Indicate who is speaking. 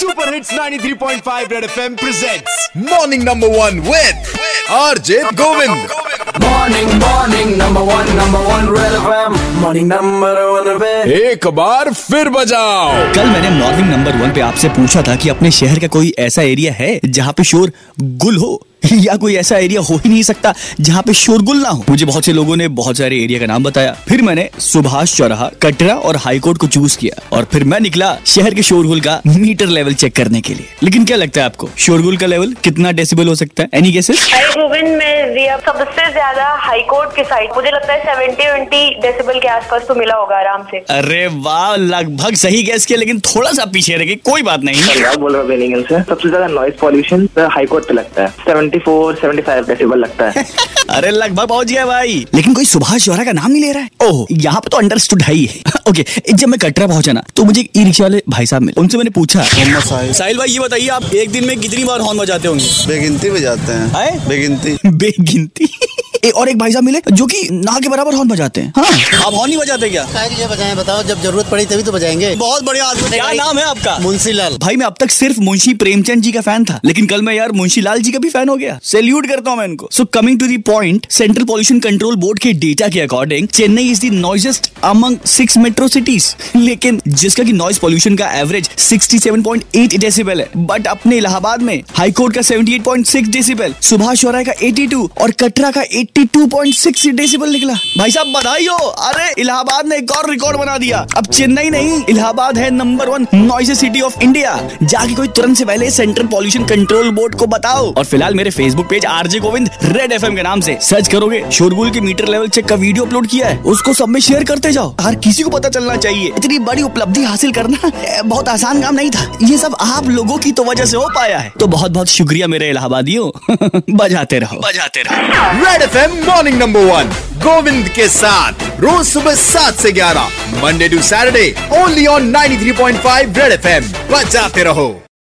Speaker 1: Super hits 93.5 red FM presents morning number one with RJ Govind
Speaker 2: morning morning number one number one red FM morning number one पे
Speaker 1: एक बार फिर बजाओ।
Speaker 3: कल मैंने morning number one पे आपसे पूछा था कि अपने शहर का कोई ऐसा एरिया है जहाँ पे शोर गुल हो? या कोई ऐसा एरिया हो ही नहीं सकता जहाँ पे शोरगुल ना हो। मुझे बहुत से लोगों ने बहुत सारे एरिया का नाम बताया। फिर मैंने सुभाष चौराहा कटरा और हाईकोर्ट को चूज़ किया और फिर मैं निकला शहर के शोरगुल का मीटर लेवल चेक करने के लिए। लेकिन क्या लगता है आपको शोरगुल का लेवल कितना डेसिबल हो सकता है? एनी गेसेस
Speaker 4: अरे गोविंद में सबसे ज़्यादा हाई कोर्ट की साइड मुझे लगता है सेवेंटी ट्वेंटी डेसिबल के आसपास तो मिला होगा आराम से।
Speaker 3: अरे वाह लगभग सही गैस किया लेकिन थोड़ा सा पीछे रह गए कोई बात नहीं।
Speaker 5: बोल रहा सबसे ज़्यादा नॉइज़ पॉल्यूशन हाईकोर्ट पे लगता है। 74 75 डेसिबल लगता है।
Speaker 3: अरे लगभग पहुँच गया भाई। लेकिन कोई सुभाष जोहरा का नाम नहीं ले रहा है? ओह यहाँ पे तो अंडरस्टूड है ही। ओके जब मैं कटरा पहुँचा ना तो मुझे ई रिक्शा वाले भाई साहब मिले। उनसे मैंने पूछा साहिल। भाई ये बताइए आप एक दिन में कितनी बार हॉर्न बजाते होंगे?
Speaker 6: बेगिनती बजाते हैं? बेगिनती।
Speaker 3: बेगिनती? ए, और एक भाई साहब मिले जो कि ना के बराबर हॉर्न बजाते हैं। हाँ। आप हॉर्न नहीं बजाते क्या?
Speaker 7: काय लिए बजाएँ बताओ जब ज़रूरत पड़ी तभी तो बजाएँगे।
Speaker 3: बहुत बढ़िया आदमी। क्या नाम है आपका?
Speaker 7: मुंशी लाल
Speaker 3: भाई मैं अब तक सिर्फ़ मुंशी प्रेमचंद जी का फ़ैन था लेकिन कल मैं यार मुंशी लाल जी का भी फ़ैन हो गया। सैल्यूट करता हूँ मैं इनको। So coming to the point central pollution control board के डेटा के according Chennai is the noisiest among six metro cities लेकिन जिसका की नॉइज़ पॉल्यूशन का एवरेज 67.8 डेसिबल है बट अपने इलाहाबाद में हाई कोर्ट का 78.6 डेसिबल सुभाष चौराहे का 82 और कटरा का 82.6 डेसिबल निकला। भाई साहब बधाई हो। अरे इलाहाबाद ने एक और रिकॉर्ड बना दिया। अब चेन्नई नहीं इलाहाबाद है number one noise city of India जाके कोई तुरंत से पहले सेंट्रल पॉल्यूशन कंट्रोल बोर्ड को बताओ। और फ़िलहाल मेरे Facebook page RJ Govind red FM के नाम से। सर्च करोगे शोरगुल के मीटर लेवल चेक का वीडियो अपलोड किया है। उसको सब में शेयर करते जाओ। हर किसी को पता चलना चाहिए। इतनी बड़ी उपलब्धि हासिल करना बहुत आसान काम नहीं था। ये सब आप लोगों की तो वजह से हो पाया है। तो बहुत बहुत शुक्रिया मेरे इलाहाबादियों। बजाते रहो। बजाते रहो।
Speaker 1: Red FM morning number one Govind के साथ रोज सुबह सात से ग्यारह Monday to Saturday only on 93.5 red FM बजाते रहो